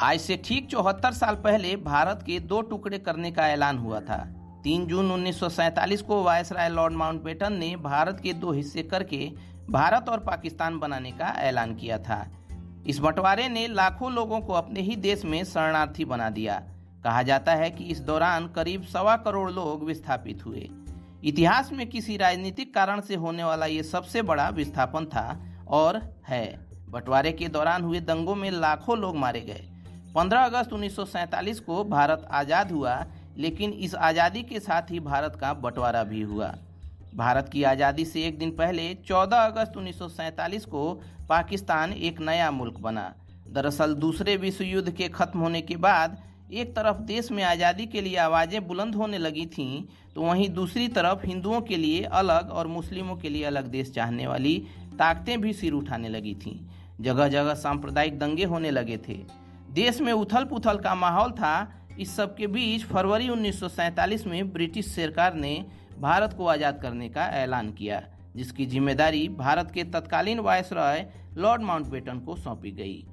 आज से ठीक चौहत्तर साल पहले भारत के दो टुकड़े करने का ऐलान हुआ था। 3 जून 1947 को वायसराय लॉर्ड माउंटबेटन ने भारत के दो हिस्से करके भारत और पाकिस्तान बनाने का ऐलान किया था। इस बंटवारे ने लाखों लोगों को अपने ही देश में शरणार्थी बना दिया। कहा जाता है कि इस दौरान करीब सवा करोड़ लोग विस्थापित हुए। इतिहास में किसी राजनीतिक कारण से होने वाला ये सबसे बड़ा विस्थापन था और है। बंटवारे के दौरान हुए दंगों में लाखों लोग मारे गए। 15 अगस्त 1947 को भारत आज़ाद हुआ, लेकिन इस आज़ादी के साथ ही भारत का बंटवारा भी हुआ। भारत की आज़ादी से एक दिन पहले 14 अगस्त 1947 को पाकिस्तान एक नया मुल्क बना। दरअसल, दूसरे विश्व युद्ध के खत्म होने के बाद, एक तरफ़ देश में आज़ादी के लिए आवाज़ें बुलंद होने लगी थीं तो वहीं दूसरी तरफ़ हिंदुओं के लिए अलग और मुस्लिमों के लिए अलग देश चाहने वाली ताकतें भी सिर उठाने लगी थीं। जगह जगह सांप्रदायिक दंगे होने लगे थे। देश में उथल पुथल का माहौल था। इस सब के बीच फरवरी 1947 में ब्रिटिश सरकार ने भारत को आज़ाद करने का ऐलान किया, जिसकी ज़िम्मेदारी भारत के तत्कालीन वायसराय लॉर्ड माउंटबेटन को सौंपी गई।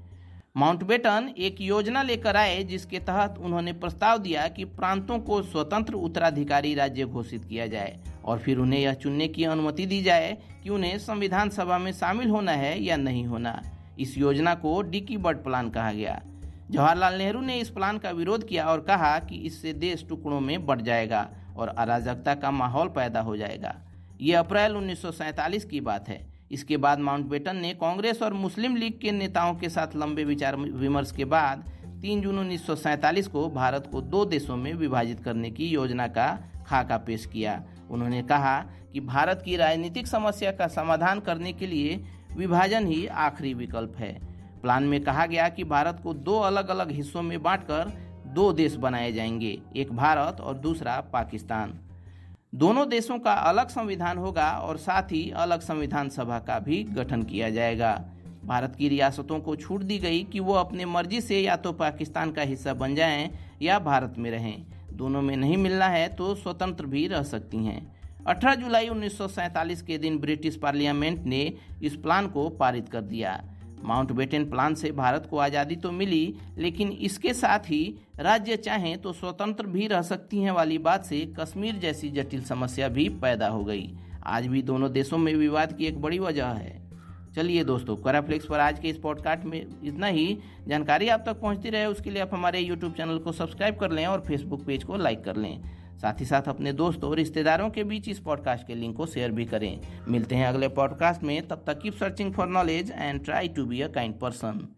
माउंटबेटन एक योजना लेकर आए, जिसके तहत उन्होंने प्रस्ताव दिया कि प्रांतों को स्वतंत्र उत्तराधिकारी राज्य घोषित किया जाए, और फिर उन्हें यह चुनने की अनुमति दी जाए कि उन्हें संविधान सभा में शामिल होना है या नहीं होना। इस योजना को डिकी बर्ड प्लान कहा गया। जवाहरलाल नेहरू ने इस प्लान का विरोध किया और कहा कि इससे देश टुकड़ों में बढ़ जाएगा और अराजकता का माहौल पैदा हो जाएगा। ये अप्रैल उन्नीस सौ सैंतालीस की बात है। इसके बाद माउंटबेटन ने कांग्रेस और मुस्लिम लीग के नेताओं के साथ लंबे विचार विमर्श के बाद 3 जून उन्नीस सौ सैंतालीस को भारत को दो देशों में विभाजित करने की योजना का खाका पेश किया। उन्होंने कहा कि भारत की राजनीतिक समस्या का समाधान करने के लिए विभाजन ही आखिरी विकल्प है। प्लान में कहा गया कि भारत को दो अलग अलग हिस्सों में बांटकर दो देश बनाए जाएँगे, एक भारत और दूसरा पाकिस्तान। दोनों देशों का अलग संविधान होगा और साथ ही अलग संविधान सभा का भी गठन किया जाएगा। भारत की रियासतों को छूट दी गई कि वो अपने मर्ज़ी से या तो पाकिस्तान का हिस्सा बन जाएँ या भारत में रहें। दोनों में नहीं मिलना है तो स्वतंत्र भी रह सकती हैं। 18 जुलाई उन्नीस सौ सैंतालीस के दिन ब्रिटिश पार्लियामेंट ने इस प्लान को पारित कर दिया। माउंटबेटन प्लान से भारत को आज़ादी तो मिली, लेकिन इसके साथ ही राज्य चाहें तो स्वतंत्र भी रह सकती हैं वाली बात से कश्मीर जैसी जटिल समस्या भी पैदा हो गई। आज भी दोनों देशों में विवाद की एक बड़ी वजह है। चलिए दोस्तों कराफ्लिक्स पर आज के इस पॉडकास्ट में इतना ही। जानकारी आप तक पहुँचती रहे, उसके लिए आप हमारे यूट्यूब चैनल को सब्सक्राइब कर लें और फेसबुक पेज को लाइक कर लें। साथ ही साथ अपने दोस्तों और रिश्तेदारों के बीच इस पॉडकास्ट के लिंक को शेयर भी करें। मिलते हैं अगले पॉडकास्ट में, तब तक keep searching for knowledge and try to be a kind person